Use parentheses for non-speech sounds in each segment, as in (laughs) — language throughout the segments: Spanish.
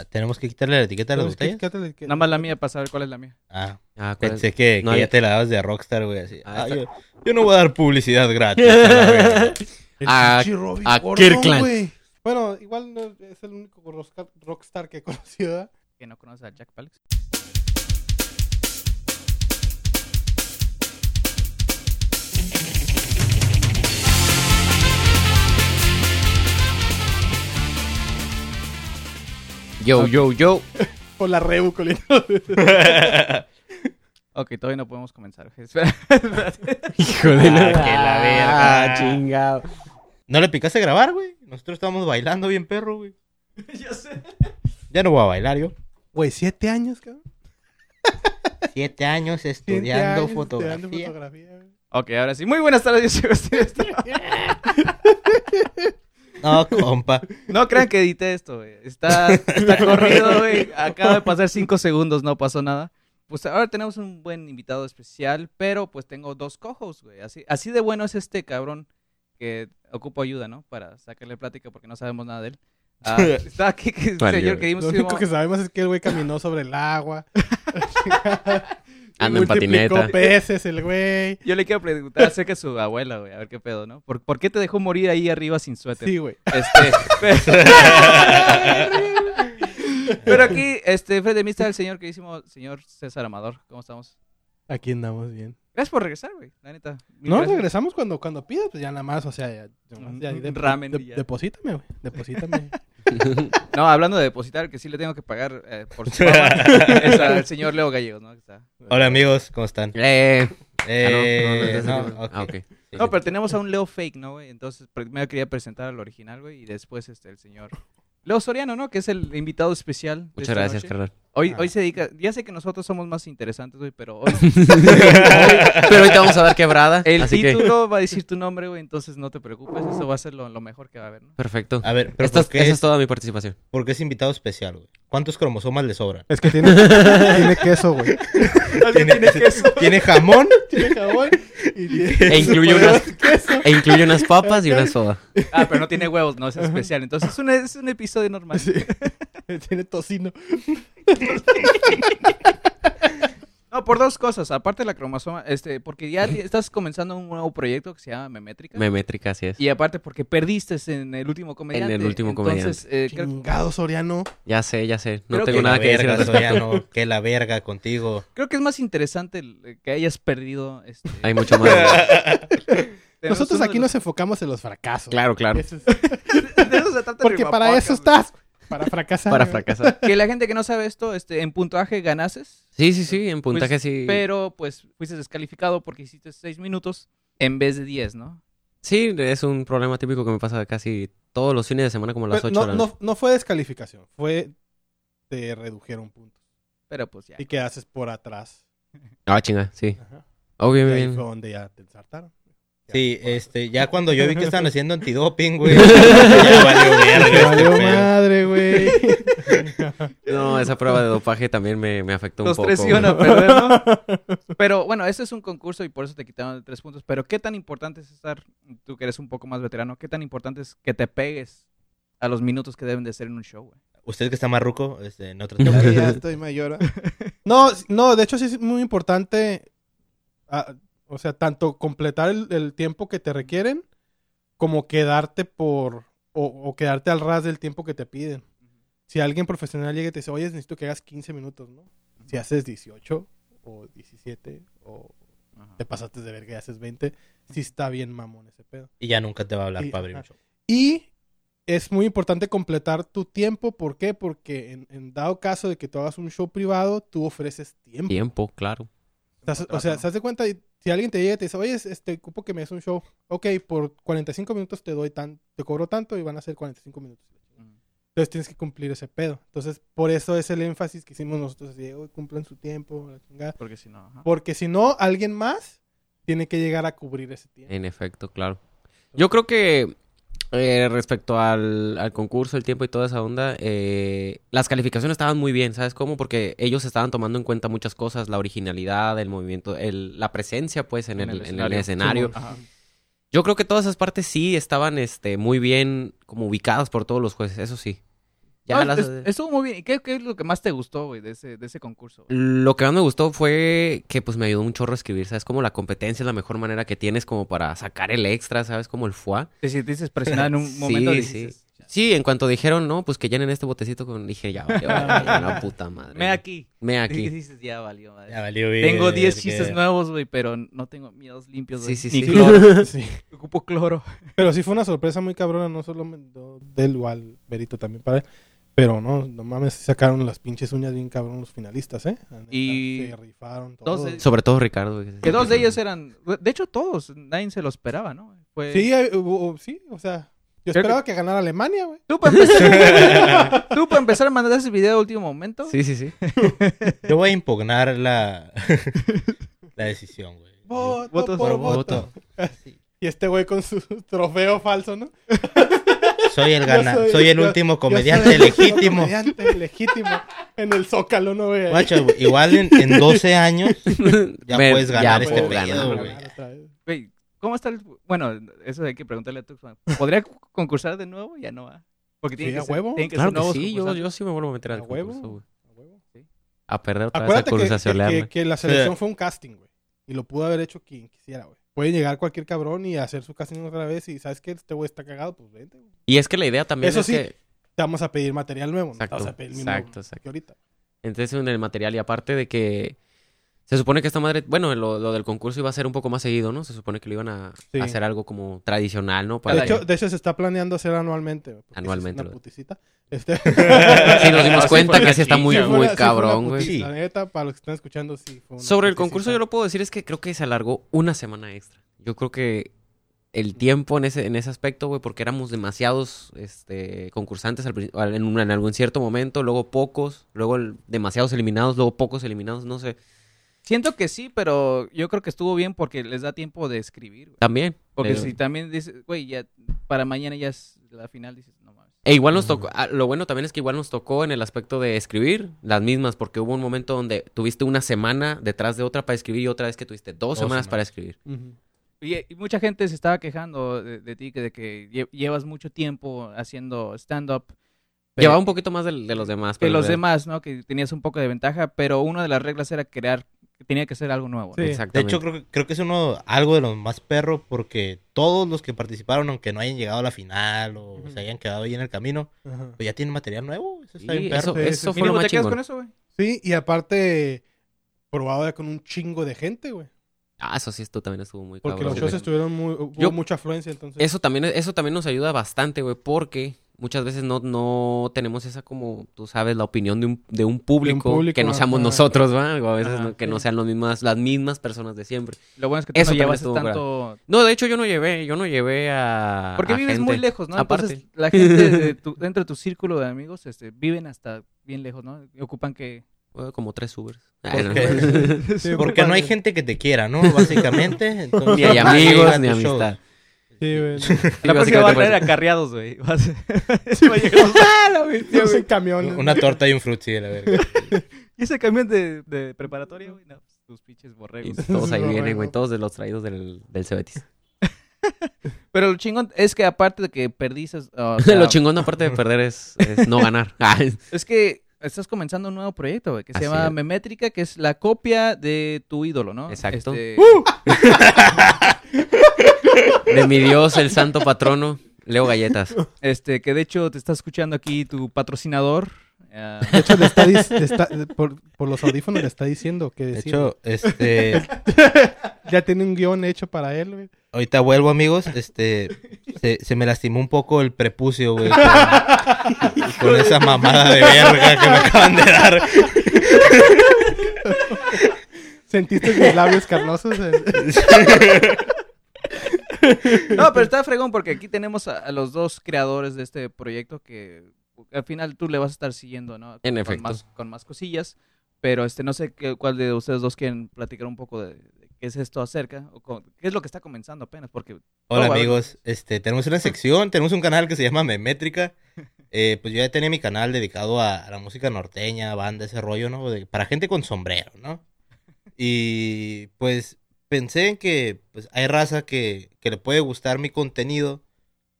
Ah, Tenemos que quitarle la etiqueta a las botellas. quítale que- Nada más la mía para saber cuál es la mía. Ah, Ah, ¿cuál es? pensé que, No que hay- ya te la dabas de Rockstar, güey. Así. Ah, Ah, yo, yo no voy a dar publicidad gratis. (laughs) a a- Kirkland. Bueno, igual no es el único rockstar, rockstar que he conocido. ¿verdad? Que no conoces a Jack Palance. Yo, yo, yo. (laughs) Por la rebu, colino. (laughs) Ok, todavía no podemos comenzar. (laughs) Espera. Hijo de Ah, que la verga. Ah, chingado. ¿No le picaste a grabar, güey? Nosotros estábamos bailando bien perro, güey. ya sé. Ya no voy a bailar yo. Güey, siete años, cabrón. Siete años Siete estudiando años fotografía. estudiando fotografía, güey. Ok, ahora sí. Muy buenas tardes, yo soy Agustín. No, compa. No crean que edité esto, güey. Está, está corrido, güey. Acaba de pasar cinco segundos, no pasó nada. Pues ahora tenemos un buen invitado especial, pero pues tengo dos cojos, güey. Así, así de bueno es este cabrón que ocupo ayuda, ¿no? Para sacarle plática porque no sabemos nada de él. Ah, (laughs) está aquí que Vale, señor que dimos Lo único que sabemos es que el güey caminó sobre el agua. (laughs) Anda en patineta. peces el güey. Yo le quiero preguntar acerca de su abuela, güey. A ver qué pedo, ¿no? ¿Por, por qué te dejó morir ahí arriba sin suéter? Sí, güey. Este, (laughs) pero aquí, este, frente a mí está el señor que hicimos, señor César Amador. ¿Cómo estamos? Aquí andamos bien. Gracias por regresar, güey. La neta. No, gracias. regresamos cuando, cuando pidas, pues ya nada más, o sea, ya, ya, Un- ya, un de- ramen de- y ya. deposítame, güey, deposítame. (laughs) No, hablando de depositar, que sí le tengo que pagar eh, por su fama, (laughs) es al señor Leo Gallegos, ¿no? Está- Hola, amigos. ¿Cómo están? Eh. Eh, ah, no, no. Ah. Sí, pero tenemos a un Leo fake, ¿no, güey? Entonces, primero quería presentar al original, güey, y después este, el señor Leo Soriano, ¿no? Que es el invitado especial. de Muchas esta gracias, noche. carnal. Hoy, Ah. hoy se dedica, ya sé que nosotros somos más interesantes, güey, pero hoy Pero hoy (laughs) (laughs) te vamos a dar quebrada. el así que. título va a decir tu nombre, güey, entonces no te preocupes, eso va a ser lo, lo mejor que va a haber, ¿no? Perfecto. A ver, pero Esta es- ¿por, qué esa es, es toda mi participación. por qué es invitado especial, güey? ¿Cuántos cromosomas le sobran? Es que tiene, (laughs) tiene queso, güey. ¿Tiene, ¿Tiene jamón? (laughs) Tiene jabón y (laughs) tiene E incluye unas, queso. e incluye unas papas y una soda. Ah, pero no tiene huevos, no, es especial, entonces es un, es un episodio normal. Sí. Tiene tocino. No, por dos cosas, aparte de la cromosoma, este, porque ya estás comenzando un nuevo proyecto que se llama Memétrica. Memétrica, así es. Y aparte porque perdiste en el último comediante. En el último Entonces, eh, creo, Chingado Soriano. Ya sé, ya sé. No Creo tengo que nada la que decir verga, respecto. Soriano, (laughs) que la verga contigo. creo que es más interesante eh, que hayas perdido. Este, Hay mucho más. (laughs) Nosotros aquí nos enfocamos en los fracasos. Claro, claro. Eso es- (laughs) los- de eso se trata Porque para Podcast, eso estás. Para fracasar. Para fracasar. Que la gente que no sabe esto, este, en puntuaje ganases, Sí, sí, sí. En puntaje Pues, sí. pero pues fuiste descalificado porque hiciste seis minutos en vez de 10, ¿no? Sí, es un problema típico que me pasa casi todos los fines de semana, como a las Pero 8 no, no, no fue descalificación. Fue. Te redujeron puntos. Pero pues ya. Y que haces por atrás. Ah, chinga, sí. Ajá. Obvio, Y ahí fue donde ya te ensartaron. Sí, este, ya cuando yo vi que estaban (laughs) haciendo antidoping, güey. (laughs) ya valió verga Te este valió pedo. madre, güey. (laughs) No, esa prueba de dopaje también me, me afectó un Los poco. tres iban a perder, ¿no? (laughs) Pero bueno, este es un concurso y por eso te quitaron de tres puntos. Pero ¿qué tan importante es estar, tú que eres un poco más veterano, qué tan importante es que te pegues a los minutos que deben de ser en un show, güey? Usted que está más ruco, este, no trata (laughs) ya estoy mayor. ¿ah? No, no, de hecho sí es muy importante. ah, o sea, tanto completar el, el tiempo que te requieren, como quedarte por. O, o quedarte al ras del tiempo que te piden. Si alguien profesional llega y te dice, oye, necesito que hagas 15 minutos, ¿no? Si haces 18 o 17 o Ajá. te pasaste de verga y haces 20, sí está bien mamón ese pedo. Y ya nunca te va a hablar Y- para abrir un show. Y es muy importante completar tu tiempo. ¿Por qué? Porque en, en dado caso de que tú hagas un show privado, tú ofreces tiempo. Tiempo, claro. O sea. ¿se hace cuenta? Si alguien te llega y te dice, oye, este, ocupo que me des un show. Ok, por 45 minutos te doy tan, te cobro tanto y van a ser 45 minutos. Entonces tienes que cumplir ese pedo. Entonces, por eso es el énfasis que hicimos nosotros. Así, "Oye, cumplan su tiempo, la chingada". Porque si no, ajá. Porque si no, alguien más tiene que llegar a cubrir ese tiempo. En efecto, claro. Yo creo que eh, respecto al, al concurso, el tiempo y toda esa onda, eh, las calificaciones estaban muy bien, ¿sabes cómo? Porque ellos estaban tomando en cuenta muchas cosas, la originalidad, el movimiento, el, la presencia, pues, en, En el, el en el escenario. escenario. Ajá. Yo creo que todas esas partes sí estaban este, muy bien como ubicadas por todos los jueces, eso sí. Ya No, las- es- estuvo muy bien. ¿Y qué, qué es lo que más te gustó, güey, de ese, de ese concurso? Lo que más me gustó fue que pues me ayudó un chorro a escribir, ¿sabes? Como la competencia es la mejor manera que tienes como para sacar el extra, ¿sabes? Como el foie. Te sentiste presionado en un (laughs) Sí, momento. sí. dices, Sí, en cuanto dijeron, no, pues que llenen este botecito con... Dije, ya, valió, ya, la (laughs) puta madre. Me aquí. Me aquí. dices, ya valió, madre. Ya valió Tengo 10 verga. chistes nuevos, güey, pero no tengo miedos limpios, güey. Sí, sí, Ni sí. cloro. (laughs) Sí. Ocupo cloro. Pero sí fue una sorpresa muy cabrona, no solo me- no, de él, igual Berito también para él. Pero no, no mames, sacaron las pinches uñas bien cabrón los finalistas, ¿eh? Y Se rifaron dos todos. de- Sobre todo Ricardo. Que dos de ellos eran... De hecho, todos. Nadie se lo esperaba, ¿no? Fue... Sí, eh, hubo- sí, o sea, yo Creo esperaba que... ganara Alemania, güey. Tú para empezar, (laughs) tú para empezar a mandar ese video de último momento. Sí, sí, sí. Yo voy a impugnar la, (laughs) la decisión, güey. Voto Voto por por voto. (laughs) Y este güey con su trofeo falso, ¿no? Soy el Yo gana, soy, soy- el yo- último comediante soy el último legítimo. Comediante legítimo en el Zócalo, ¿no, güey? Guacho, igual en, en 12 años ya Me- puedes ganar ya este pedo, güey. ¿cómo está el...? Bueno, eso hay que preguntarle a Tuxman. ¿Podría concursar de nuevo? Ya no va. Porque tiene Sí, que a ser- huevo. tienen que Claro ser que sí, yo, yo sí me vuelvo a meter al A huevo. concurso, güey. A huevo. A perder otra Acuérdate vez al que, que- que la selección fue un casting, güey. Y lo pudo haber hecho quien quisiera, güey. Puede llegar cualquier cabrón y hacer su casting otra vez y ¿sabes qué? Este güey está cagado, pues vente, güey. Y es que la idea también Eso es sí, que... Te vamos a pedir material nuevo, no te vamos a pedir el mismo exacto, exacto. que ahorita. Entonces en el material y aparte de que se supone que esta madre, bueno, lo, lo del concurso iba a ser un poco más seguido, ¿no? Se supone que lo iban a, Sí. a hacer algo como tradicional, ¿no? De Para hecho, que- de hecho, se está planeando hacer anualmente. Anualmente, una puticita. Este... (laughs) (laughs) sí nos dimos Así cuenta que la sí está muy, Sí muy una- cabrón, güey. La neta, para los que están escuchando, sí. Fue una Sobre el concurso yo lo puedo decir es que creo que se alargó una semana extra. Yo creo que el tiempo en ese, en ese aspecto, güey, porque éramos demasiados este, concursantes al en, un- en algún cierto momento, luego pocos, luego el- demasiados eliminados, luego pocos eliminados, no sé. Siento que sí, pero yo creo que estuvo bien porque les da tiempo de escribir. güey. También. Porque pero- si también dices, güey, ya para mañana ya es la final, dices, no mames. E igual nos tocó, ah, lo bueno también es que igual nos tocó en el aspecto de escribir las mismas, porque hubo un momento donde tuviste una semana detrás de otra para escribir y otra vez que tuviste dos, Dos semanas, semanas. para escribir. Y, y mucha gente se estaba quejando de, de ti, que de que lle- llevas mucho tiempo haciendo stand-up. Llevaba un poquito más de, los demás. que pero los de- demás, ¿no? Que tenías un poco de ventaja, pero una de las reglas era crear, que tenía que ser algo nuevo. ¿no? Sí. De hecho, creo, que- creo que es uno algo de los más perros porque todos los que participaron, aunque no hayan llegado a la final o se hayan quedado ahí en el camino, pues ya tienen material nuevo. Eso está Sí, bien perro. eso, Sí, eso sí, fue lo más te quedas chingón. con eso, güey. Sí, y aparte, probado ya con un chingo de gente, güey. Ah, eso sí, esto también estuvo muy Porque cabrón, los shows estuvieron muy. Hubo Yo- mucha afluencia, entonces. Eso también, eso también nos ayuda bastante, güey, porque muchas veces no, no tenemos esa como, tú sabes, la opinión de un, de un público, público, que no seamos ajá. nosotros, ¿va? O a veces Ajá, no- que sí. no sean los mismas, las mismas personas de siempre. Lo bueno es que tú Eso no llevas tanto... No, de hecho yo no llevé, yo no llevé a Porque a vives gente. muy lejos, ¿no? Aparte. Entonces, la gente de (laughs) tu- dentro de tu círculo de amigos este, viven hasta bien lejos, ¿no? Y ocupan que... Bueno, como tres Ubers. (laughs) Sí, Porque no hay gente que te quiera, ¿no? Básicamente. (laughs) Entonces, Ni hay amigos, ni shows. Sí, güey. Sí, La próxima va a traer acarreados, güey. (laughs) Va a llegar los- Dios, en camiones. Una torta y un frutzi, de la verga. ¿Y (laughs) ese camión de, de preparatoria, güey? No, pues, tus pinches Y borregos. todos ahí vienen, güey, todos de los traídos del, del Cebetis. (laughs) Pero lo chingón es que aparte de que perdiste... o sea, Lo chingón aparte de perder es, es no ganar. Ah, Es que estás comenzando un nuevo proyecto, güey, que se Así llama es. Memétrica, que es la copia de tu ídolo, ¿no? Exacto. Este, de mi Dios, el santo patrono, Leo Galletas. este, que de hecho te está escuchando aquí tu patrocinador. eh, De hecho, le está, le está- por, por los audífonos le está diciendo que De hecho, este, (laughs) ya tiene un guion hecho para él, güey. ahorita vuelvo, amigos. Este, se, se me lastimó un poco el prepucio, güey. Con, con esa mamada de verga que me acaban de dar. (laughs) ¿Sentiste mis labios carnosos? Eh, (laughs) No, pero está (laughs) fregón porque aquí tenemos a, a los dos creadores de este proyecto que al final tú le vas a estar siguiendo, ¿no? En con efecto. Más, con más cosillas. Pero este no sé qué, cuál de ustedes dos quieren platicar un poco de, de qué es esto acerca o con- qué es lo que está comenzando apenas porque Hola Oh, amigos, este, tenemos una sección, (laughs) tenemos un canal que se llama Memétrica. (laughs) Eh, pues yo ya tenía mi canal dedicado a, a la música norteña, banda, ese rollo, ¿no? De- para gente con sombrero, ¿no? Y pues pensé en que pues, hay raza que, que le puede gustar mi contenido,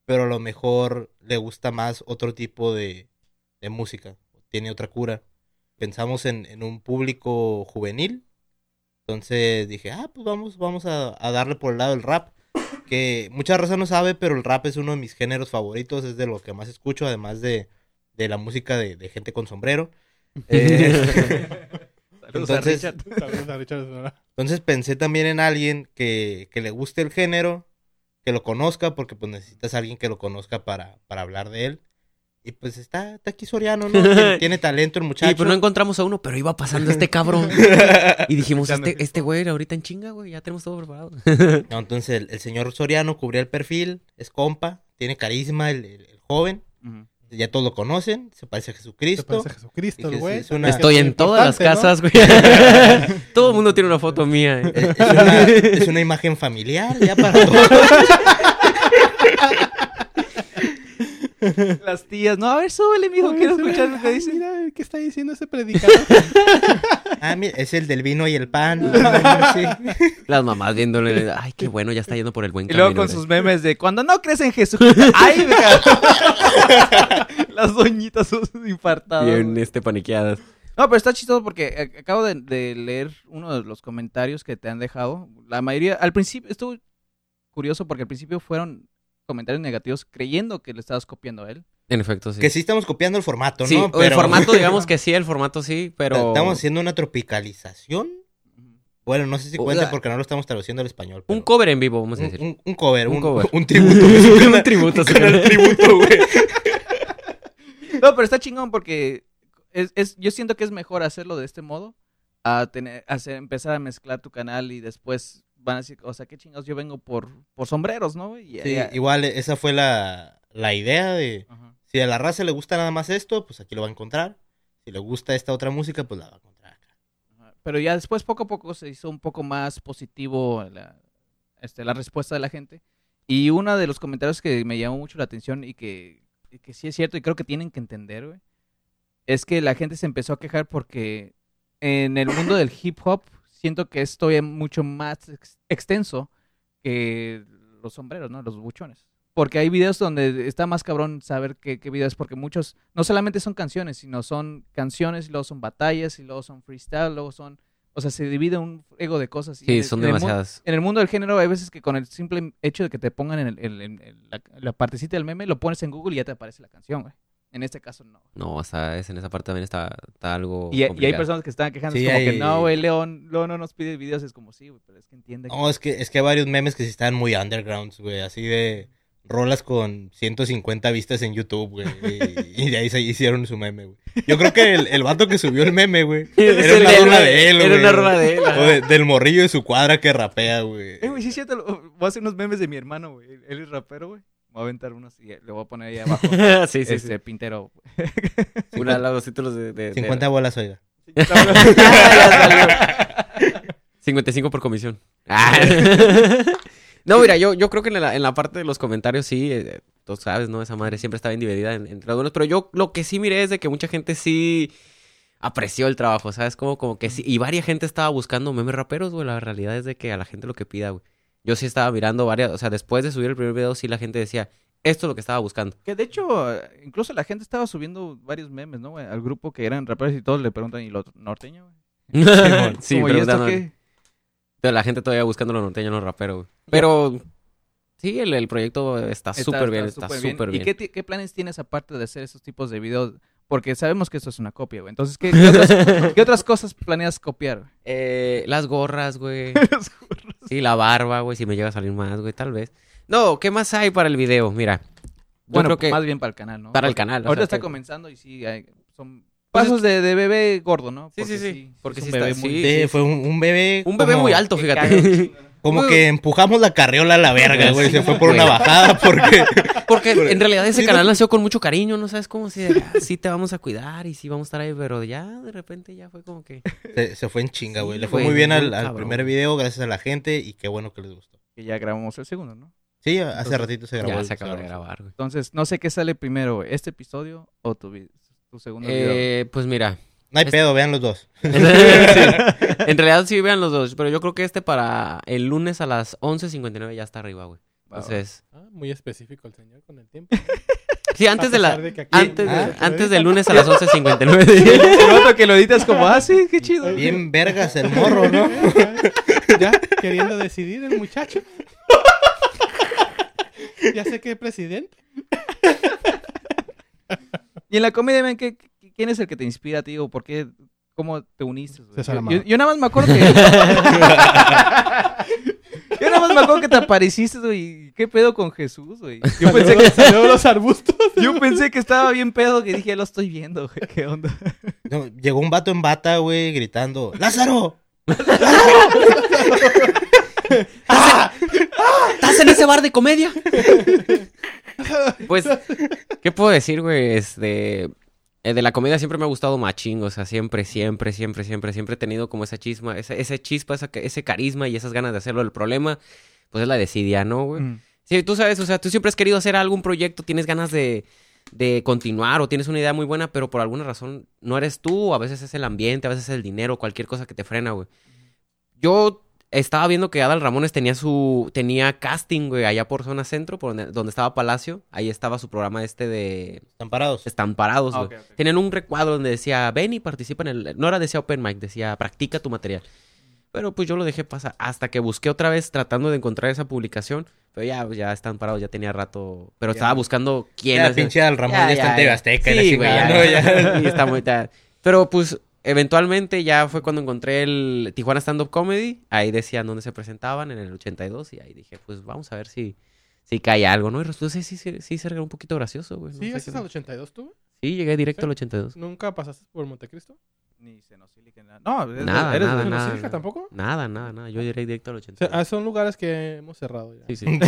pero a lo mejor le gusta más otro tipo de, de música, tiene otra cura. Pensamos en, en un público juvenil, entonces dije, ah, pues vamos, vamos a, a darle por el lado del rap, que mucha raza no sabe, pero el rap es uno de mis géneros favoritos, es de lo que más escucho, además de, de la música de, de gente con sombrero. (laughs) Eh, Saludos a Entonces- Richard. (laughs) Saludos a Richard Sonora. Entonces pensé también en alguien que, que le guste el género, que lo conozca, porque pues necesitas a alguien que lo conozca para, para hablar de él. Y pues está, está aquí Soriano, ¿no? Tiene, (laughs) tiene talento el muchacho. Sí, pero no encontramos a uno, pero iba pasando este cabrón. (laughs) Y dijimos, este, este güey ahorita en chinga, güey, ya tenemos todo preparado. No, entonces el, el señor Soriano cubría el perfil, es compa, tiene carisma el, el- el joven, Ujú. Ya todos lo conocen, se parece a Se Jesucristo. parece a Jesucristo, el güey. sí, es una- Estoy Es en todas las casas, güey. (laughs) Todo el mundo tiene una foto mía. eh. Es, es una, es una imagen familiar, ya para todos. (laughs) Las tías, no, a ver, súbele, mijo, quiero escuchar lo que dice. Mira, ¿qué está diciendo ese predicador? (laughs) Ah, mira, es el del vino y el pan. (laughs) Sí. Las mamás viéndole, ay, qué bueno, ya está yendo por el buen Y camino. luego con sus memes de cuando no crees en Jesucristo. (laughs) ¡Ay, verga! (laughs) Las doñitas son infartadas. Bien, este, paniqueadas. No, pero está chistoso porque eh, acabo de, de leer uno de los comentarios que te han dejado. La mayoría, al principio, estuvo curioso porque al principio fueron comentarios negativos creyendo que le estabas copiando a él. En efecto, sí. Que sí estamos copiando el formato, Sí, ¿no? el formato, (laughs) digamos que sí, el formato sí, pero... Estamos haciendo una tropicalización. Bueno, no sé si cuenta porque no lo estamos traduciendo al español. Un cover en vivo, vamos a decir. un- un cover, Un un, cover. (laughs) un tributo. (laughs) Un tributo, Un tributo, güey. No, pero está chingón porque es, es, yo siento que es mejor hacerlo de este modo a tener, hacer, empezar a mezclar tu canal y después van a decir, o sea, qué chingados, yo vengo por, por sombreros, ¿no? güey? Y- Sí, y- igual esa fue la, la idea de... Ajá. Si a la raza le gusta nada más esto, pues aquí lo va a encontrar. Si le gusta esta otra música, pues la va a encontrar acá. Ajá. Pero ya después, poco a poco, se hizo un poco más positivo la, este, la respuesta de la gente. Y uno de los comentarios que me llamó mucho la atención y que, y que sí es cierto y creo que tienen que entender, güey, es que la gente se empezó a quejar porque en el mundo del hip hop siento que es todavía mucho más ex- extenso que los sombreros, ¿no? Los buchones. Porque hay videos donde está más cabrón saber qué, qué videos, porque muchos no solamente son canciones, sino son canciones, y luego son batallas, y luego son freestyle, luego son... O sea, se divide un ego de cosas. y en Sí, el- son en el demasiadas. en el mundo del género hay veces que con el simple hecho de que te pongan en, el- en- en- en la, la partecita del meme, lo pones en Google y ya te aparece la canción, güey. En este caso no. No, o sea, es, en esa parte también está, está algo Y, y hay personas que están quejando, Sí, es como que no, güey, León, León no nos pide videos, es como sí, güey, pero es que entiende que... No, es que, es que hay varios memes que sí están muy undergrounds, güey. Así de rolas con 150 vistas en YouTube, güey. Y, y de ahí se hicieron su meme, güey. Yo creo que el, el vato que subió el meme, güey. Era una rola de él, güey. Era una rola de él. O de- del morrillo de su cuadra que rapea, güey. Eh, güey, sí, lo- voy a hacer unos memes de mi hermano, güey. Él es rapero, güey. Voy a aventar unos y le voy a poner ahí abajo. (laughs) sí, sí, este, pintero. sí. Una de los títulos de... de- de- 50 bolas, oiga. (laughs) Ya 55 por comisión. Ah. (laughs) no, mira, yo, yo creo que en la, en la parte de los comentarios sí, eh, tú sabes, ¿no? Esa madre siempre está bien dividida en- entre algunos, pero yo lo que sí miré es de que mucha gente sí apreció el trabajo, ¿sabes? Como, como que sí, y varias gente estaba buscando memes raperos, güey, la realidad es de que a la gente lo que pida, güey. Yo sí estaba mirando varias, o sea, después de subir el primer video, sí la gente decía, esto es lo que estaba buscando. Que de hecho, eh, incluso la gente estaba subiendo varios memes, ¿no, güey? Al grupo que eran raperos y todos le preguntan, ¿y lo norteño, güey? (laughs) sí, Como, ¿y esto qué? La gente todavía buscando lo norteño, no rapero, güey. Pero sí, el, el proyecto está súper bien, está súper bien. ¿Y qué, planes tienes aparte de hacer esos tipos de videos? Porque sabemos que esto es una copia, güey. Entonces, ¿qué, qué otras, (laughs) qué otras cosas planeas copiar? Eh, las gorras, güey. (laughs) Sí, la barba, güey, si me llega a salir más, güey, tal vez. No, ¿qué más hay para el video? Mira, yo bueno, creo que más bien para el canal, ¿no? para el canal. o sea, está que- comenzando y sí, hay- son pasos de, de bebé gordo, ¿no? Sí, sí, sí, porque sí un bebé está- muy- sí, Sí, fue un, un bebé. Un bebé como- muy alto, fíjate. (laughs) Como que empujamos la carriola a la verga, güey. Se fue por una bajada porque. (laughs) Porque en realidad ese Sí, canal nació con mucho cariño, ¿no sabes cómo? Si ah, sí te vamos a cuidar y sí vamos a estar ahí, pero ya de repente ya fue como que... Se, se fue en chinga, güey. Sí, Le fue muy bien al, primer video, gracias a la gente. Y qué bueno que les gustó. Que ya grabamos el segundo, ¿no? Sí, hace Entonces, ratito se grabó. Ya se acaba de grabar, güey. Entonces, no sé qué sale primero, güey, este episodio o tu, vi- tu segundo video. Eh, pues mira, No hay pedo, vean los dos. (laughs) Sí. (laughs) En realidad sí vean los dos, pero yo creo que este para el lunes a las 11.59 ya está arriba, güey. Entonces, Ah, muy específico el señor con el tiempo. (laughs) Sí, antes de la... de Antes, de- Ah, antes del lunes a las 11.59. El otro que lo editas como, ah, sí, qué chido. Bien vergas el morro, ¿no? ya queriendo decidir el muchacho. ya sé que es presidente. Y en la comedia, ven, ¿qué, qué- ¿quién es el que te inspira a ti o por qué, cómo te uniste? Yo, yo- yo nada más me acuerdo que... (laughs) yo nada más me acuerdo que te apareciste, güey. ¿Qué pedo con Jesús, güey? Yo pensé que... salió los arbustos. Yo pensé que estaba bien pedo, que dije, lo estoy viendo, güey. ¿Qué onda? No, llegó un vato en bata, güey, gritando, ¡Lázaro! (laughs) ¿Estás en ese bar de comedia? (laughs) (laughs) pues, ¿qué puedo decir, güey? Este, eh, de la comedia siempre me ha gustado machín, o sea, siempre, siempre, siempre, siempre, siempre he tenido como esa chisma, esa, ese chispa, esa- ese carisma y esas ganas de hacerlo. El problema, pues es la desidia, ¿no, güey? Mm. Sí, tú sabes, o sea, tú siempre has querido hacer algún proyecto, tienes ganas de, de continuar o tienes una idea muy buena, pero por alguna razón no eres tú, a veces es el ambiente, a veces es el dinero, cualquier cosa que te frena, güey. Yo estaba viendo que Adal Ramones tenía su tenía casting, güey, allá por zona centro, por donde, donde estaba Palacio, ahí estaba su programa este de Están parados. están parados, Ah, güey. Tenían un recuadro donde decía, ven y participa en el... No era decía open mic, decía, practica tu material. Pero pues yo lo dejé pasar hasta que busqué otra vez tratando de encontrar esa publicación. Pero ya, ya están parados, ya tenía rato. Pero estaba buscando quién Ya, pinche al Ramón ya, está en TV Azteca y la Sí, güey, chingada, ya, ¿no? ya. Ya. Sí, está muy Pero pues eventualmente ya fue cuando encontré el Tijuana Stand Up Comedy. Ahí decían dónde se presentaban, en el 82. Y ahí dije, pues vamos a ver si, si cae algo, ¿no? Y resultó sí, sí, sí, sí ser un poquito gracioso, güey. no ¿Sí, qué- al 82 tú? Sí, llegué directo ¿Sí? al 82. ¿Nunca pasaste por Montecristo? Ni Senocílica, nada. No, eres, Nada, eres nada, de- nada. ¿Basílica tampoco? Nada, nada, nada. Yo iré directo al O sea, 82. ah, son lugares que hemos cerrado ya. Sí, sí. (laughs)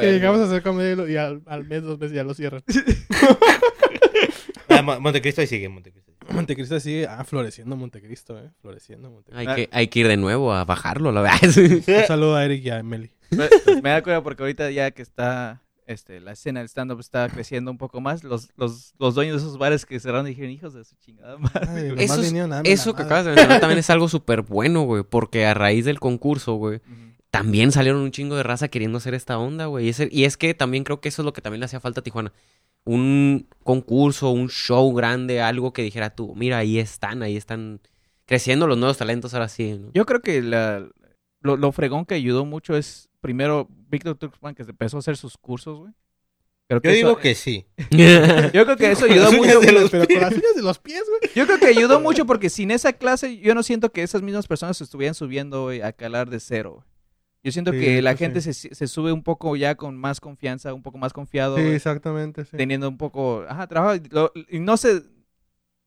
Que llegamos a hacer comedia y lo- y al, al mes, dos meses ya lo cierran. (laughs) Ah, Mo- Montecristo ahí sigue, Montecristo. Montecristo sigue, ah, floreciendo Montecristo, eh. Floreciendo Montecristo. Hay que, hay que ir de nuevo a bajarlo, la verdad. (laughs) Un (laughs) saludo a Eric y a Emily. Me, me da cuenta porque ahorita ya que está este, la escena del stand-up está creciendo un poco más, los, los, los dueños de esos bares que cerraron dijeron, hijos de su chingada madre. Ay, güey". nomás Eso, es- que madre. acabas de mencionar también es algo súper bueno, güey. Porque a raíz del concurso, güey, también salieron un chingo de raza queriendo hacer esta onda, güey. Y, ese- y es que también creo que eso es lo que también le hacía falta a Tijuana. Un concurso, un show grande, algo que dijera tú, mira, ahí están, ahí están creciendo los nuevos talentos ahora sí. ¿no? Yo creo que la, lo, lo fregón que ayudó mucho es, primero, Víctor Tuxman, que empezó a hacer sus cursos, güey. Creo Yo eso- digo que sí. (laughs) Yo creo que eso ayudó mucho. uñas de los Pero con las uñas de los pies, güey. Yo creo que ayudó mucho porque sin esa clase yo no siento que esas mismas personas se estuvieran subiendo güey, a calar de cero. Yo siento Sí, que la gente sí. se, se sube un poco ya con más confianza, un poco más confiado, Sí, güey, exactamente, sí. teniendo un poco, ajá, trabajo y, lo- y no se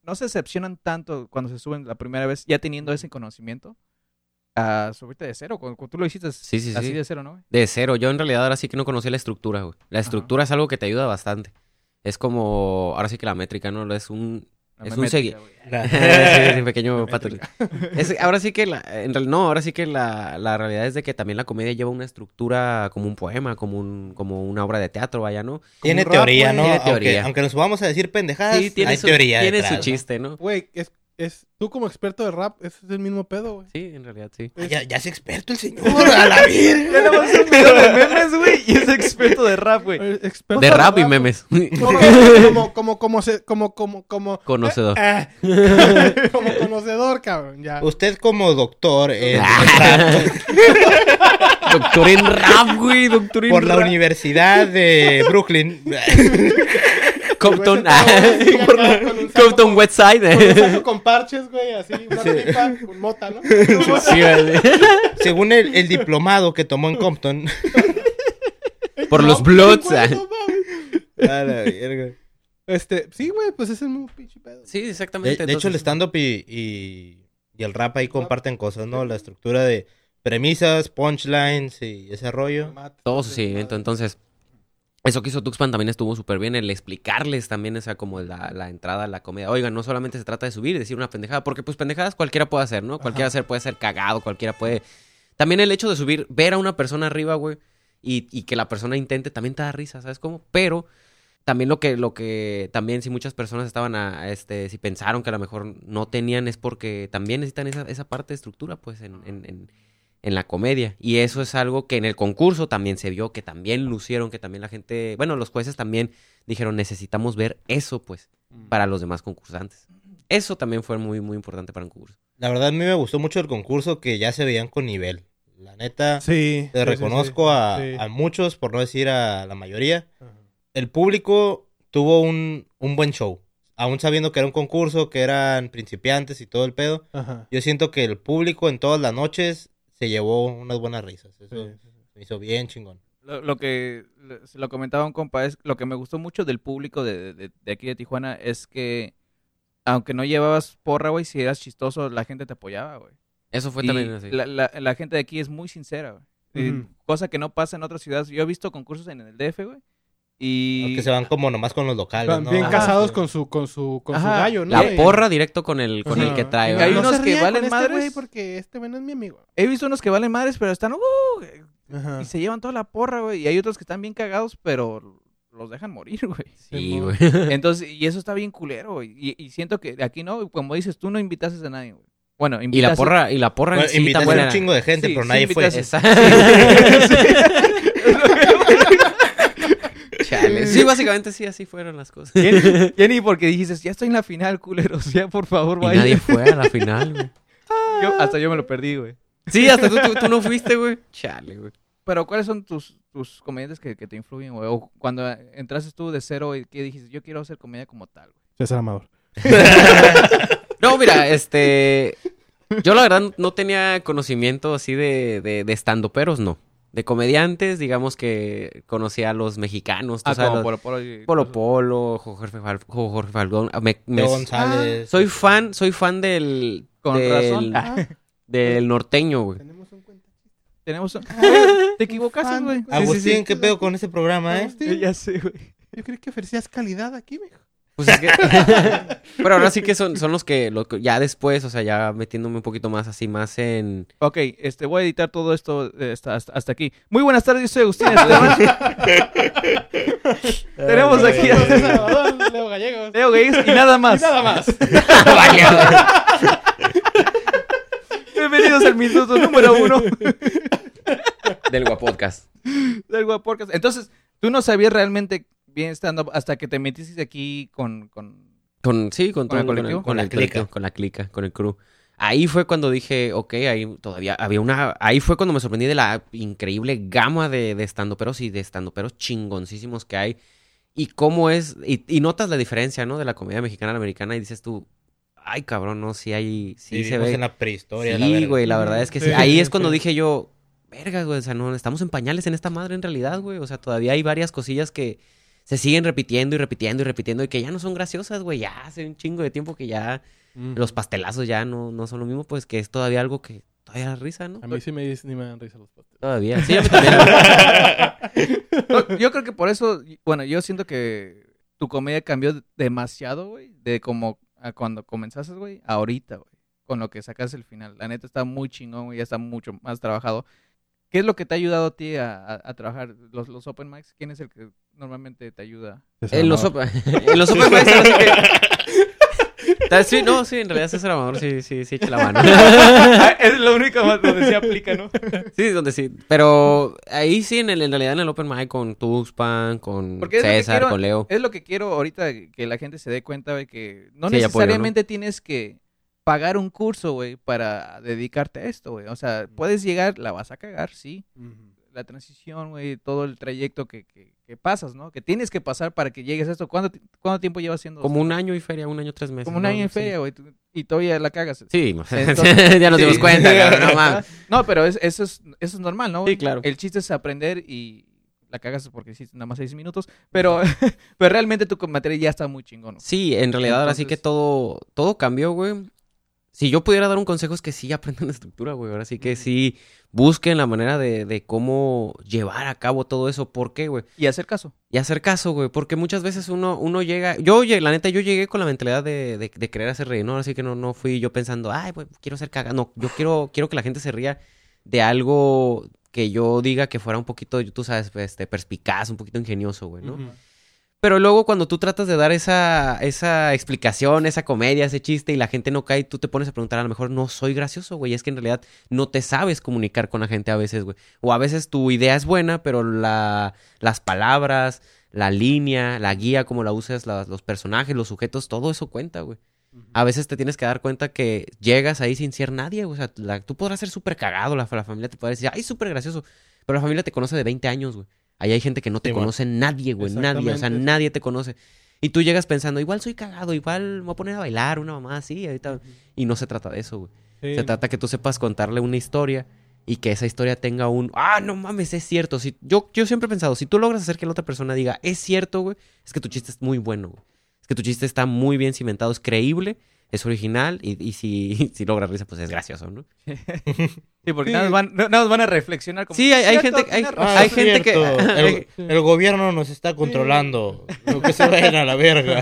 no se decepcionan tanto cuando se suben la primera vez ya teniendo ese conocimiento a subirte de cero, como tú lo hiciste Sí, sí, así sí. de cero, ¿no? De cero. Yo en realidad ahora sí que no conocía la estructura, güey. La estructura es algo que te ayuda bastante. Es como, ahora sí que la métrica, ¿no? Es un... Es un memétrica, segui- güey. La- (laughs) sí, (laughs) sí, pequeño patrón. Es- ahora sí que la, en real- no, ahora sí que la, la realidad es de que también la comedia lleva una estructura como un poema, como un, como una obra de teatro, vaya, ¿no? Tiene un rap, teoría. ¿no? Tiene Aunque, teoría. aunque nos vamos a decir pendejadas, Sí, tiene hay su, teoría tiene detrás, su chiste, ¿no? Güey, es, es, tú como experto de rap, ese es el mismo pedo, güey. Sí, en realidad sí. Ah, Ya, ya es experto el señor, (laughs) a la virgen. un video de memes, güey, y es experto de rap, güey. Eh, experto De rap y memes. (laughs) Como, como, como, como, como, como, como, Conocedor. Ah, (laughs) como conocedor, cabrón, ya. Usted como doctor en Ah. Doctor en rap, güey. Doctor en por la rap. Universidad de Brooklyn. Compton. Ese cabrón, Por la- acá con un saco Compton con- Westside. Con un saco con parches, güey, así, una pipa con mota, ¿no? Sí, güey. (laughs) Según el, el diplomado que tomó en Compton. (laughs) Por los Bloods. güey, ah. no mames. A la verga. Este, sí, güey, pues es el mismo pinche pedo. Sí, De, exactamente. de hecho, el stand-up y, y, y el rap ahí comparten cosas, ¿no? La estructura de premisas, punchlines y ese rollo. Todo su seguimiento. Entonces, eso que hizo Tuxpan también estuvo súper bien. El explicarles también esa como la, la entrada a la comedia. Oigan, no solamente se trata de subir y decir una pendejada, porque pues pendejadas cualquiera puede hacer, ¿no? Cualquiera hacer puede ser cagado, cualquiera puede... También el hecho de subir, ver a una persona arriba, güey, y, y que la persona intente, también te da risa, ¿sabes cómo? Pero también lo que, lo que, también si muchas personas estaban, a, a este, si pensaron que a lo mejor no tenían es porque también necesitan esa, esa parte de estructura, pues, en, en, en, en la comedia. Y eso es algo que en el concurso también se vio, que también lucieron, que también la gente, bueno, los jueces también dijeron, necesitamos ver eso, pues, para los demás concursantes. Eso también fue muy, muy importante para un concurso. La verdad, a mí me gustó mucho el concurso que ya se veían con nivel. La neta, Sí. te sí, sí, reconozco sí. a, Sí. a muchos, por no decir a la mayoría. Ajá. El público tuvo un, un buen show. Aún sabiendo que era un concurso, que eran principiantes y todo el pedo. Ajá. Yo siento que el público en todas las noches se llevó unas buenas risas. Eso Sí, sí, sí. me hizo bien chingón. Lo, lo que lo- se lo comentaba un compa es lo que me gustó mucho del público de, de- de aquí de Tijuana es que aunque no llevabas porra, güey, si eras chistoso, la gente te apoyaba, güey. Eso fue Y también así. la, la- la gente de aquí es muy sincera, güey. Eh. Cosa que no pasa en otras ciudades. Yo he visto concursos en el DF, güey. Y Que se van como nomás con los locales, Van ¿no? bien Ajá. casados con su, con su, con su gallo, ¿no? La porra directo con el, con el que trae. Hay unos que valen este madres. güey porque este güey no es mi amigo. he visto unos que valen madres, pero están... uh, Ajá. y se llevan toda la porra, güey. Y hay otros que están bien cagados, pero los dejan morir, (laughs) güey. Sí, güey. (laughs) Entonces, y eso está bien culero, güey. Y, y siento que aquí no, como dices, tú no invitaste a nadie, güey. Bueno, Y la invitaste... porra, y la porra en Bueno, sí invitaste a un chingo de gente, Sí, pero sí nadie fue. invitaste. (laughs) Chale. Sí, básicamente sí, así fueron las cosas. Jenny, Jenny, porque dijiste, ya estoy en la final, culeros, ya por favor, Y vaya. nadie fue a la final, güey. (laughs) Yo- hasta yo me lo perdí, güey. Sí, hasta tú, tú, tú no fuiste, güey. Chale, güey. Pero, ¿cuáles son tus, tus comediantes que, que te influyen, güey? O cuando entraste tú de cero y que dijiste, yo quiero hacer comedia como tal, güey. César Amador. (laughs) No, mira, este. Yo la verdad no tenía conocimiento así de, de, de no. De comediantes, digamos que conocía a los mexicanos, Ah, sabes, como los- Polo Polo. y- Polo Polo, Jorge, Fal- Jorge Falcón. ah, me- me- González. soy fan, soy fan del. Con del, razón. (laughs) Ah, Del norteño, güey. tenemos un cuenta. Tenemos... un- (laughs) Te equivocaste, güey. Agustín, ¿qué pedo con ese programa, eh? Agustín, Ya sé, güey. Yo creí que ofrecías calidad aquí, mijo. Pues es que... (laughs) Pero ahora sí que son, son los que, lo ya después, o sea, ya metiéndome un poquito más así, más en... Ok, este, voy a editar todo esto eh, hasta, hasta, aquí. Muy buenas tardes, yo soy Agustín. (laughs) (laughs) Tenemos aquí a Leo Gallegos. Leo Gays y nada más. Y nada más. Bienvenidos al minuto número uno Del Guapodcast. del Guapodcast. Entonces, tú no sabías realmente bien estando hasta que te metiste aquí con... con... Con, sí, con, ¿Con el todo, con, con Con la clica. colectivo, con la clica, con el crew. Ahí fue cuando dije, ok, ahí todavía había una... Ahí fue cuando me sorprendí de la increíble gama de, de estandoperos y de estandoperos chingoncísimos que hay. Y cómo es... Y, y notas la diferencia, ¿no? De la comedia mexicana a la americana y dices tú, ay, cabrón, no, sí hay... Sí, se ve... en la prehistoria. la Sí, güey, la verdad es que sí. Sí, Ahí es cuando dije yo, verga, güey, o sea, no, estamos en pañales en esta madre en realidad, güey. O sea, todavía hay varias cosillas que se siguen repitiendo y repitiendo y repitiendo y que ya no son graciosas, güey. Ya hace un chingo de tiempo que ya los pastelazos ya no, no son lo mismo, pues que es todavía algo que todavía da risa, ¿no? A mí sí me, ni me dan risa los pasteles. Todavía. Sí, a mí también. (laughs) Yo creo que por eso, bueno, yo siento que tu comedia cambió demasiado, güey, de como a cuando comenzaste, güey, a ahorita, güey, con lo que sacas el final. La neta está muy chingón, güey, ya está mucho más trabajado. ¿Qué es lo que te ha ayudado a ti a, a- a trabajar los, los open mics? ¿Quién es el que normalmente te ayuda? En los, Amador. open- (laughs) en los open mics, sí no, sí, en realidad César Amador sí, sí, sí echa la mano. es lo único donde se aplica, ¿no? Sí, donde sí. Pero ahí sí, en, el, en realidad en el Open Mic con Tuxpan, con César, quiero- con Leo. Es lo que quiero ahorita que la gente se dé cuenta, güey, que no Sí, hay apoyo, necesariamente tienes que pagar un curso, güey, para dedicarte a esto, güey. O sea, puedes llegar, la vas a cagar, sí. La transición, güey, todo el trayecto que, que, que pasas, ¿no? Que tienes que pasar para que llegues a esto. ¿Cuánto, cuánto tiempo llevas haciendo? Como un año y feria, un año, tres meses. Como un ¿no? año Sí. feria, güey. Y todavía la cagas. Sí, (laughs) Entonces- ya nos dimos Sí. cuenta, cabrón, no (laughs) mames. No, pero es- eso, es, eso es normal, ¿no? Sí, claro. El chiste es aprender y la cagas porque hiciste nada más seis minutos. Pero, (laughs) pero realmente tu material ya está muy chingón. ¿no? Sí, en realidad ahora sí que todo, todo cambió, güey. Si yo pudiera dar un consejo es que sí aprendan (laughs) estructura, güey. Ahora sí que sí busquen la manera de, de cómo llevar a cabo todo eso. ¿Por qué, güey? Y hacer caso. Y hacer caso, güey, porque muchas veces uno, uno llega, yo, la neta, yo llegué con la mentalidad de, de, de querer hacer reír, ¿no? Así que no, no fui yo pensando, ay, pues quiero ser cagado, no, yo quiero, quiero que la gente se ría de algo que yo diga que fuera un poquito, tú sabes, este, perspicaz, un poquito ingenioso, güey, ¿no? Pero luego cuando tú tratas de dar esa, esa explicación, esa comedia, ese chiste y la gente no cae, tú te pones a preguntar, a lo mejor no soy gracioso, güey. Es que en realidad no te sabes comunicar con la gente a veces, güey. O a veces tu idea es buena, pero la, las palabras, la línea, la guía, como la usas, la- los personajes, los sujetos, todo eso cuenta, güey. A veces te tienes que dar cuenta que llegas ahí sin ser nadie, güey. O sea, la- tú podrás ser súper cagado, la, la familia te puede decir, ay, súper gracioso. Pero la familia te conoce de 20 años, güey. Ahí hay gente que no te conoce nadie, güey. Nadie, o sea, nadie te conoce. Y tú llegas pensando, igual soy cagado, igual me voy a poner a bailar una mamá así, ahorita. Y no se trata de eso, güey. Sí. Se trata que tú sepas contarle una historia y que esa historia tenga un, ah, no mames, es cierto. Si, yo, yo siempre he pensado, si tú logras hacer que la otra persona diga, es cierto, güey, es que tu chiste es muy bueno, güey. Es que tu chiste está muy bien cimentado, es creíble, es original y, y si, (laughs) si logra risa, pues es gracioso, ¿no? (laughs) Sí, porque Sí. Nada, más van, nada más van a reflexionar. Como, Sí, hay- hay "Cierto, gente- hay- tienes razón". Ah, hay gente que- cierto. (laughs) El, el gobierno nos está controlando. Lo que se vayan a la verga.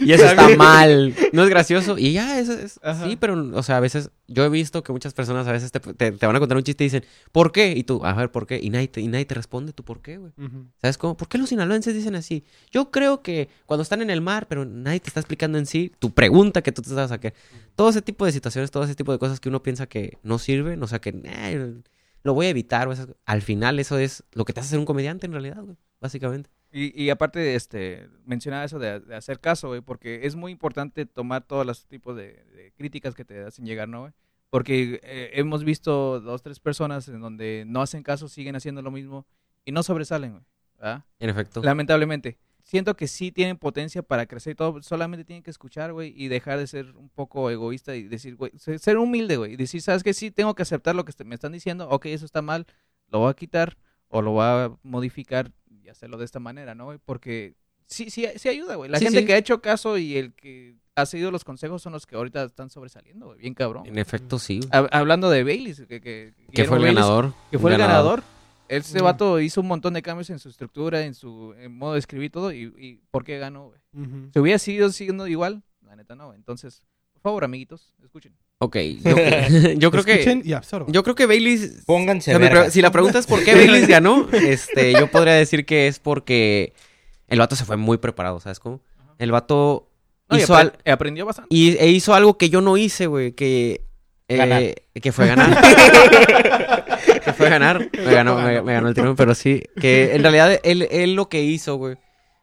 Y eso está mal. No es gracioso. Y ya, eso es. Sí, pero, o sea, a veces. Yo he visto que muchas personas a veces te, te- te van a contar un chiste y dicen, ¿por qué? Y tú, a ver, ¿por qué? Y nadie te, y nadie te responde, ¿tú por qué, güey? ¿Sabes cómo? ¿Por qué los sinaloenses dicen así? Yo creo que cuando están en el mar, pero nadie te está explicando en sí tu pregunta que tú te estás a sacar. Todo ese tipo de situaciones, todo ese tipo de cosas que uno piensa que no sirven, o sea, que eh, lo voy a evitar. o esas- Al final, eso es lo que te hace ser un comediante en realidad, güey. Básicamente. Y, y aparte de este, mencionar eso de, de hacer caso, güey, porque es muy importante tomar todos los tipos de, de críticas que te hacen llegar, ¿no, güey? Porque eh, hemos visto dos, tres personas en donde no hacen caso, siguen haciendo lo mismo y no sobresalen, güey. ¿verdad? En efecto. Lamentablemente. Siento que sí tienen potencia para crecer y todo, solamente tienen que escuchar, güey, y dejar de ser un poco egoísta y decir, güey, ser humilde, güey, y decir, ¿sabes qué? Sí, tengo que aceptar lo que me están diciendo, ok, eso está mal, lo voy a quitar o lo voy a modificar y hacerlo de esta manera, ¿no, güey? Porque sí, sí, sí ayuda, güey. La Sí, gente sí. que ha hecho caso y el que ha seguido los consejos son los que ahorita están sobresaliendo, güey, bien cabrón. En efecto, sí. Hablando de Baileys, que, que, Que fue el Baileys, ganador. que fue el ganador. Ese Mm. vato hizo un montón de cambios en su estructura, en su en modo de escribir todo. ¿Y, y por qué ganó, güey? ¿Se hubiera seguido siendo igual? La neta no, güey. Entonces, por favor, amiguitos, escuchen. Ok, yo, (laughs) yo creo Escuchen que y absorban. yo creo que Baileys o Pónganse sea, si la pregunta es por qué Baileys (laughs) ganó, este, yo podría decir que es porque el vato se fue muy preparado, ¿sabes cómo? El vato No, y hizo al- aprendió bastante. y, e hizo algo que yo no hice, güey, que eh, que fue ganar. (laughs) que fue ganar. Me ganó, me, me ganó el triunfo, pero sí, que en realidad él, él lo que hizo, güey,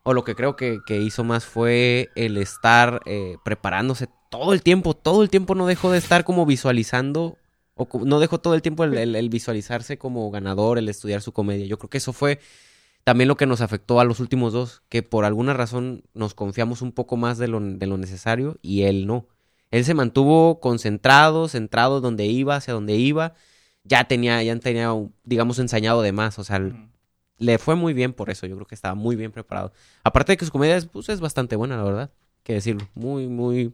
o lo que creo que, que hizo más fue el estar eh, preparándose todo el tiempo, todo el tiempo no dejó de estar como visualizando, o no dejó todo el tiempo el, el- el visualizarse como ganador, el estudiar su comedia. Yo creo que eso fue también lo que nos afectó a los últimos dos, que por alguna razón nos confiamos un poco más de lo, de lo necesario y él no. Él se mantuvo concentrado, centrado donde iba, hacia donde iba. Ya tenía, ya tenía, digamos, ensañado de más. O sea, le fue muy bien por eso. Yo creo que estaba muy bien preparado. Aparte de que su comedia es, pues, es bastante buena, la verdad. Que decirlo. Muy, muy.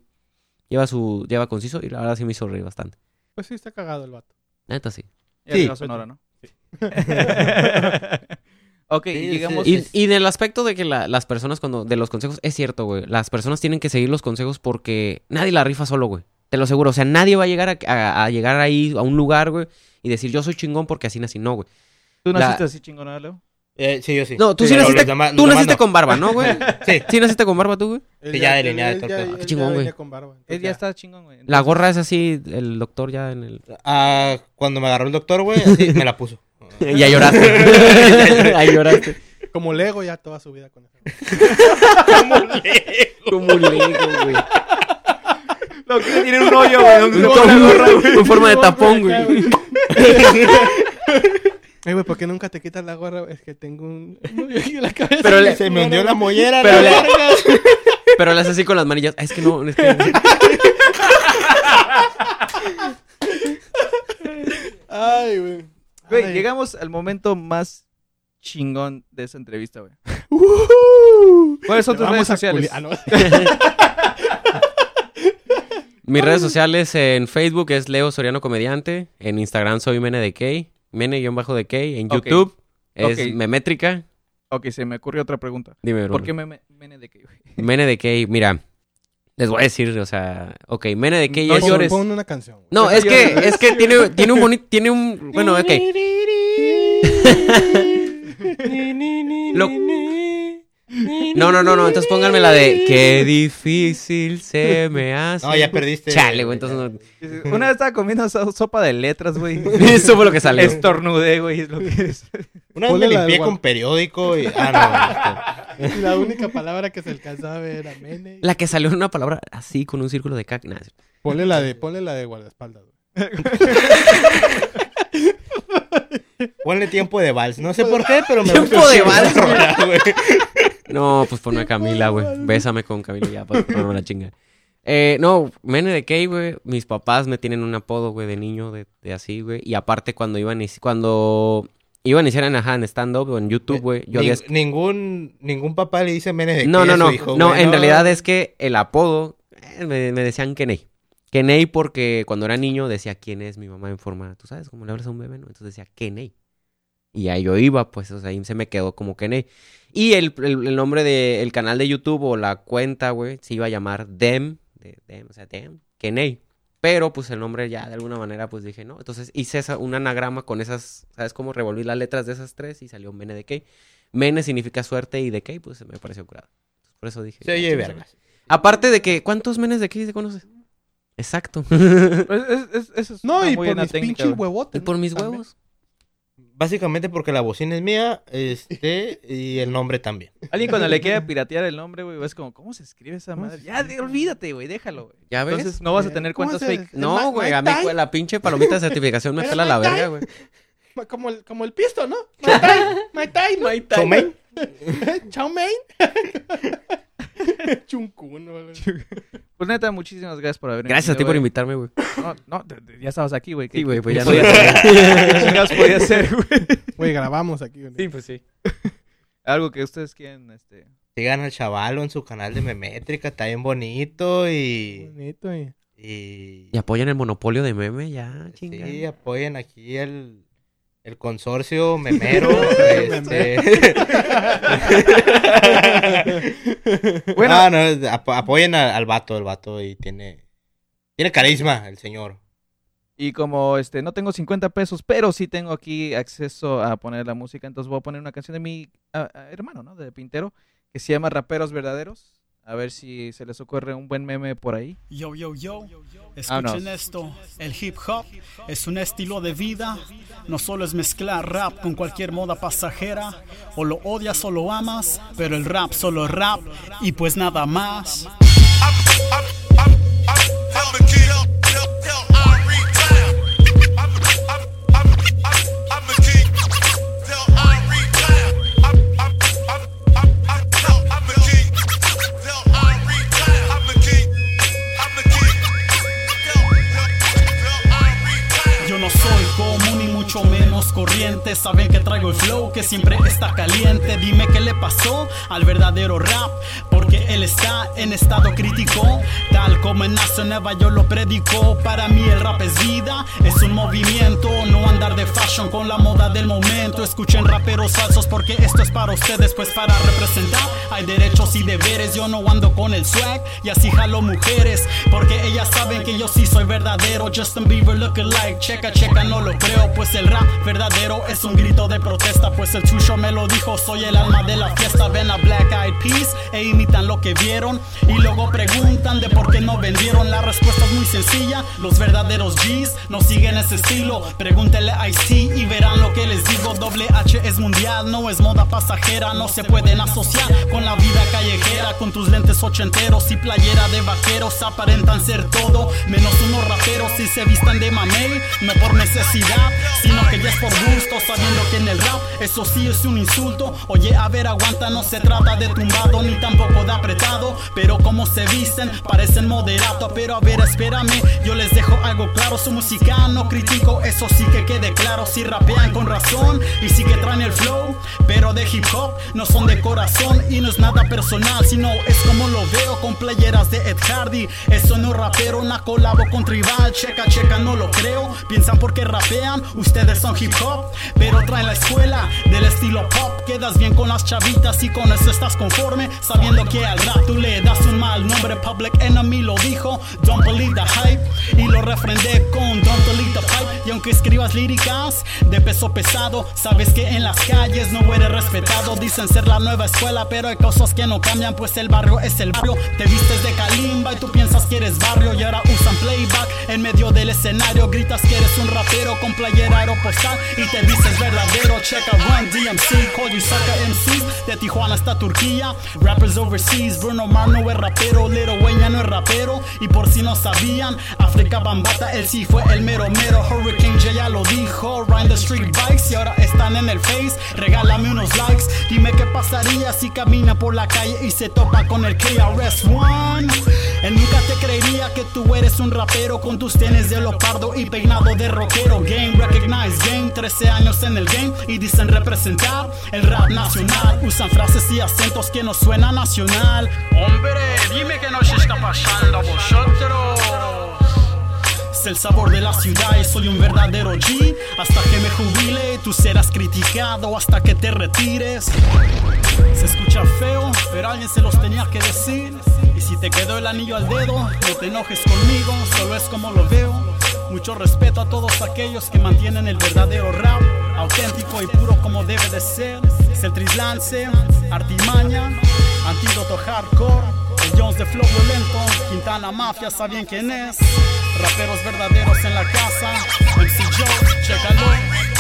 Lleva su. Lleva conciso y la verdad sí me hizo reír bastante. Pues sí, está cagado el vato. Neta sí. Ya Sí. Sonora, ¿no? (laughs) ok, Sí, llegamos... sí. Y, y en el aspecto de que la- las personas cuando... De los consejos, es cierto, güey. Las personas tienen que seguir los consejos porque nadie la rifa solo, güey. Te lo aseguro. O sea, nadie va a llegar a, a- a llegar ahí a un lugar, güey, y decir yo soy chingón porque así nací. No, güey. ¿Tú la- naciste así chingona, Leo? Eh, sí, yo sí. No, tú sí, naciste, demás- tú naciste no. con barba, ¿no, güey? (laughs) Sí. ¿Sí naciste con barba tú, güey? Sí, ya delineada y él Qué ya chingón, güey. Él ya está chingón, güey. La gorra es así, el doctor ya en el... Ah, cuando me agarró el doctor, güey, así me la puso. (laughs) ya lloraste. (laughs) Ahí lloraste. Como Lego ya toda su vida con eso. (laughs) Como un Lego, güey. Lo que tiene un hoyo, güey. la gorra, güey. En forma de tapón, güey. Ay, güey, ¿por qué nunca te quitas la gorra? Es que tengo un... un hoyo aquí en la cabeza. Pero le- Se me hundió la mollera. Pero la le-. Pero le haces así con las manillas. Ah, es que no, es que... Ay, güey. Güey, llegamos al momento más chingón de esa entrevista, güey. Uh, ¿Cuáles son tus redes sociales? culi- ah, no. (laughs) Mis redes sociales en Facebook es Leo Soriano Comediante. En Instagram soy MeneDK. Mene-DK. En. YouTube es. Memétrica. Ok, se me ocurrió otra pregunta. Dime, bro. ¿Por qué me, me, mene de qué, güey? MeneDK, mira. Les voy a decir, o sea... Ok, MeneDK No es... Pon- llores. Pon una canción. No, es que, es que tiene, tiene un bonito... Tiene un... Bueno, ok. (laughs) Lo- No, no, no, no. Entonces pónganme la de Qué difícil se me hace. No, ya perdiste. Chale, güey. Entonces no... (laughs) Una vez estaba comiendo so- sopa de letras, güey. (laughs) Eso fue lo que salió. Estornudé, güey. Es lo que es. Una vez Ponle me limpié con periódico y. Ah, no. Y (laughs) la única palabra que se alcanzaba a ver era mene. La que salió en una palabra así con un círculo de caca. Nah, Ponle la de, ponle la de guardaespaldas, güey. (laughs) Ponle tiempo de vals. No sé por qué, pero me Tiempo gusta de vals. rola, güey. No, pues ponme a Camila, güey. Bésame con Camila ya, para ponerme la chinga. Eh, no, Mene de Key, güey. Mis papás me tienen un apodo, güey, de niño, de, de así, güey. Y aparte, cuando iban, a- cuando iban a iniciar en, ajá, en stand-up o en YouTube, güey, yo Ni- había... ningún, ningún papá le dice menes de No, no, no. hijo, no, en realidad es que el apodo eh, me, me decían Keney. Keney porque cuando era niño decía quién es mi mamá en forma, tú sabes, como le hablas a un bebé, ¿no? Entonces decía Keney. Y ahí yo iba, pues, o sea, ahí se me quedó como Keney. Y el, el, el nombre del canal de YouTube o la cuenta, güey, se iba a llamar Dem, de, Dem, o sea, Dem, Keney. Pero, pues, el nombre ya de alguna manera, pues, dije, no. Entonces hice esa, un anagrama con esas, ¿sabes cómo? Revolví las letras de esas tres y salió Mene de Key. Mene significa suerte y de Key, pues, me pareció curado. Por eso dije... Se "Ah, oye chingas, vergas. Aparte de que, ¿cuántos menes de Key se conoces? Exacto. (laughs) Pues, es- es- eso es No, y por mis técnica, pinches huevotes. y por mis También. huevos. Básicamente porque la bocina es mía, este, (laughs) y el nombre también. Alguien cuando le quiere (laughs) piratear el nombre, güey, es como, ¿cómo se escribe esa madre? Ya, de- olvídate, güey, déjalo, güey. ¿Ya ves? Entonces no vas a Eh, tener ¿cómo cuentas fake. No, güey, a mí la pinche palomita de certificación me pela la verga, güey. Como el, como el pisto, ¿no? (laughs) My time, my time, my time. ¿Chomen? Chow mein. (laughs) Chuncuno. güey. (laughs) Pues neta, muchísimas gracias por haber Gracias a ti por güey. invitarme, güey. No, no, te- te- ya estabas aquí, güey. Sí, güey, pues ¿Qué ya no. (laughs) ¿Qué chingados podía hacer, güey? Güey, grabamos aquí. güey. pues sí. Algo que ustedes quieran, este... Sigan al chavalo en su canal de Memétrica, está bien bonito y... Bonito, y- Y, Y apoyan el monopolio de meme, ya, chinga. sí, apoyen aquí el, el consorcio memero. (laughs) este... (laughs) Bueno. No, no, ap- apoyen a- al vato, el vato y tiene... Tiene carisma el señor. Y como este no tengo 50 pesos, pero sí tengo aquí acceso a poner la música, entonces voy a poner una canción de mi ah, ah, hermano, ¿no? De Pintero, que se llama Raperos Verdaderos. A ver si se les ocurre un buen meme por ahí. Yo, yo, yo, escuchen esto, el hip hop es un estilo de vida, no solo es mezclar rap con cualquier moda pasajera, o lo odias o lo amas, pero el rap solo es rap y pues nada más. Mucho menos corriente. Saben que traigo el flow que siempre está caliente. Dime qué le pasó al verdadero rap. Porque él está en estado crítico. Tal como en Nueva yo lo predicó. Para mí el rap es vida, es un movimiento. No andar de fashion con la moda del momento. Escuchen raperos falsos porque esto es para ustedes. Pues para representar hay derechos y deberes. Yo no ando con el swag y así jalo mujeres. Porque ellas saben que yo sí soy verdadero. Justin Bieber looking like checa, checa, no lo creo. Pues el rap es un grito de protesta. Pues el chucho me lo dijo, soy el alma de la fiesta. Ven a Black Eyed Peas e imitan lo que vieron. Y luego preguntan de por qué no vendieron. La respuesta es muy sencilla. Los verdaderos G's no siguen ese estilo. Pregúntele a Ice-T y verán lo que les digo. Doble H es mundial, no es moda pasajera. No se pueden asociar con la vida callejera. Con tus lentes ochenteros y playera de vaqueros aparentan ser todo. Menos unos raperos si se vistan de mamey. No por necesidad, sino que ya es por gusto. Sabiendo que en el rap eso sí es un insulto. Oye, a ver, aguanta, no se trata de tumbado ni tampoco de apretado. Pero como se visten, parecen moderato. Pero a ver, espérame, yo les dejo algo claro. Su música no critico, eso sí que quede claro. Si rapean con razón y sí que traen el flow. Pero de hip hop no son de corazón y no es nada personal, sino es como lo veo con playeras de Ed Hardy. Eso no rapero, una colabo con tribal. Checa, checa, no lo creo. Piensan porque rapean, ustedes son hip Pero traen la escuela del estilo pop. Quedas bien con las chavitas y con eso estás conforme. Sabiendo que al rap tú le das. Public Enemy lo dijo, don't believe the hype. Y lo refrendé con don't delete the pipe. Y aunque escribas líricas de peso pesado, sabes que en las calles no eres respetado. Dicen ser la nueva escuela, pero hay cosas que no cambian, pues el barrio es el barrio. Te vistes de calimba y tú piensas que eres barrio y ahora usan playback en medio del escenario. Gritas que eres un rapero con playera aeropostal y te dices verdadero. Check out Run DMC, call you sucker MCs. De Tijuana hasta Turquía, rappers overseas. Bruno Mars no es rapero, Little Wayne ya no es rapero. Y por si no sabían, África Bambata, él sí fue el mero mero. Hurricane J ya lo dijo, Ride the Street Bikes y ahora están en el Face. Regálame unos likes, dime qué pasaría si camina por la calle y se topa con el KRS One. Él nunca te creería que tú eres un rapero con tus tenis de leopardo y peinado de rockero. Game Recognize Game, 13 años en el game y dicen representar el rap nacional. Usan frases y acentos que no suenan nacional. Hombre, dime que no se está pasando a vosotros. Es el sabor de la ciudad y soy un verdadero G. Hasta que me jubile, tú serás criticado hasta que te retires. Se escucha feo, pero alguien se los tenía que decir. Y si te quedó el anillo al dedo, no te enojes conmigo, solo es como lo veo. Mucho respeto a todos aquellos que mantienen el verdadero rap, auténtico y puro como debe de ser. Es el trislance, artimaña, antídoto hardcore. Jones de flow violento, Quintana Mafia, ¿saben quién es? Raperos verdaderos en la casa, MC Joe, chécalo.